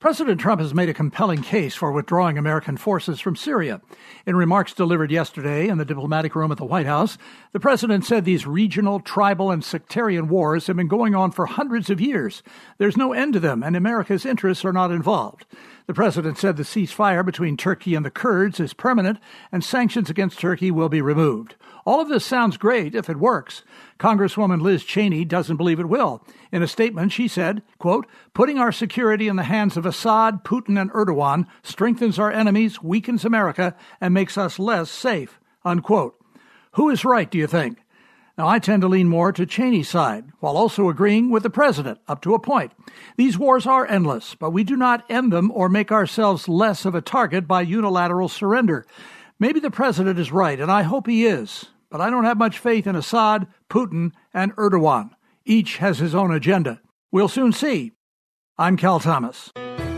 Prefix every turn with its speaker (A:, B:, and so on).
A: President Trump has made a compelling case for withdrawing American forces from Syria. In remarks delivered yesterday in the diplomatic room at the White House, the president said these regional, tribal, and sectarian wars have been going on for hundreds of years. There's no end to them, and America's interests are not involved. The president said the ceasefire between Turkey and the Kurds is permanent, and sanctions against Turkey will be removed. All of this sounds great if it works. Congresswoman Liz Cheney doesn't believe it will. In a statement, she said, quote, putting our security in the hands of Assad, Putin, and Erdogan strengthens our enemies, weakens America, and makes us less safe, unquote. Who is right, do you think? Now, I tend to lean more to Cheney's side, while also agreeing with the president up to a point. These wars are endless, but we do not end them or make ourselves less of a target by unilateral surrender. Maybe the president is right, and I hope he is, but I don't have much faith in Assad, Putin, and Erdogan. Each has his own agenda. We'll soon see. I'm Cal Thomas.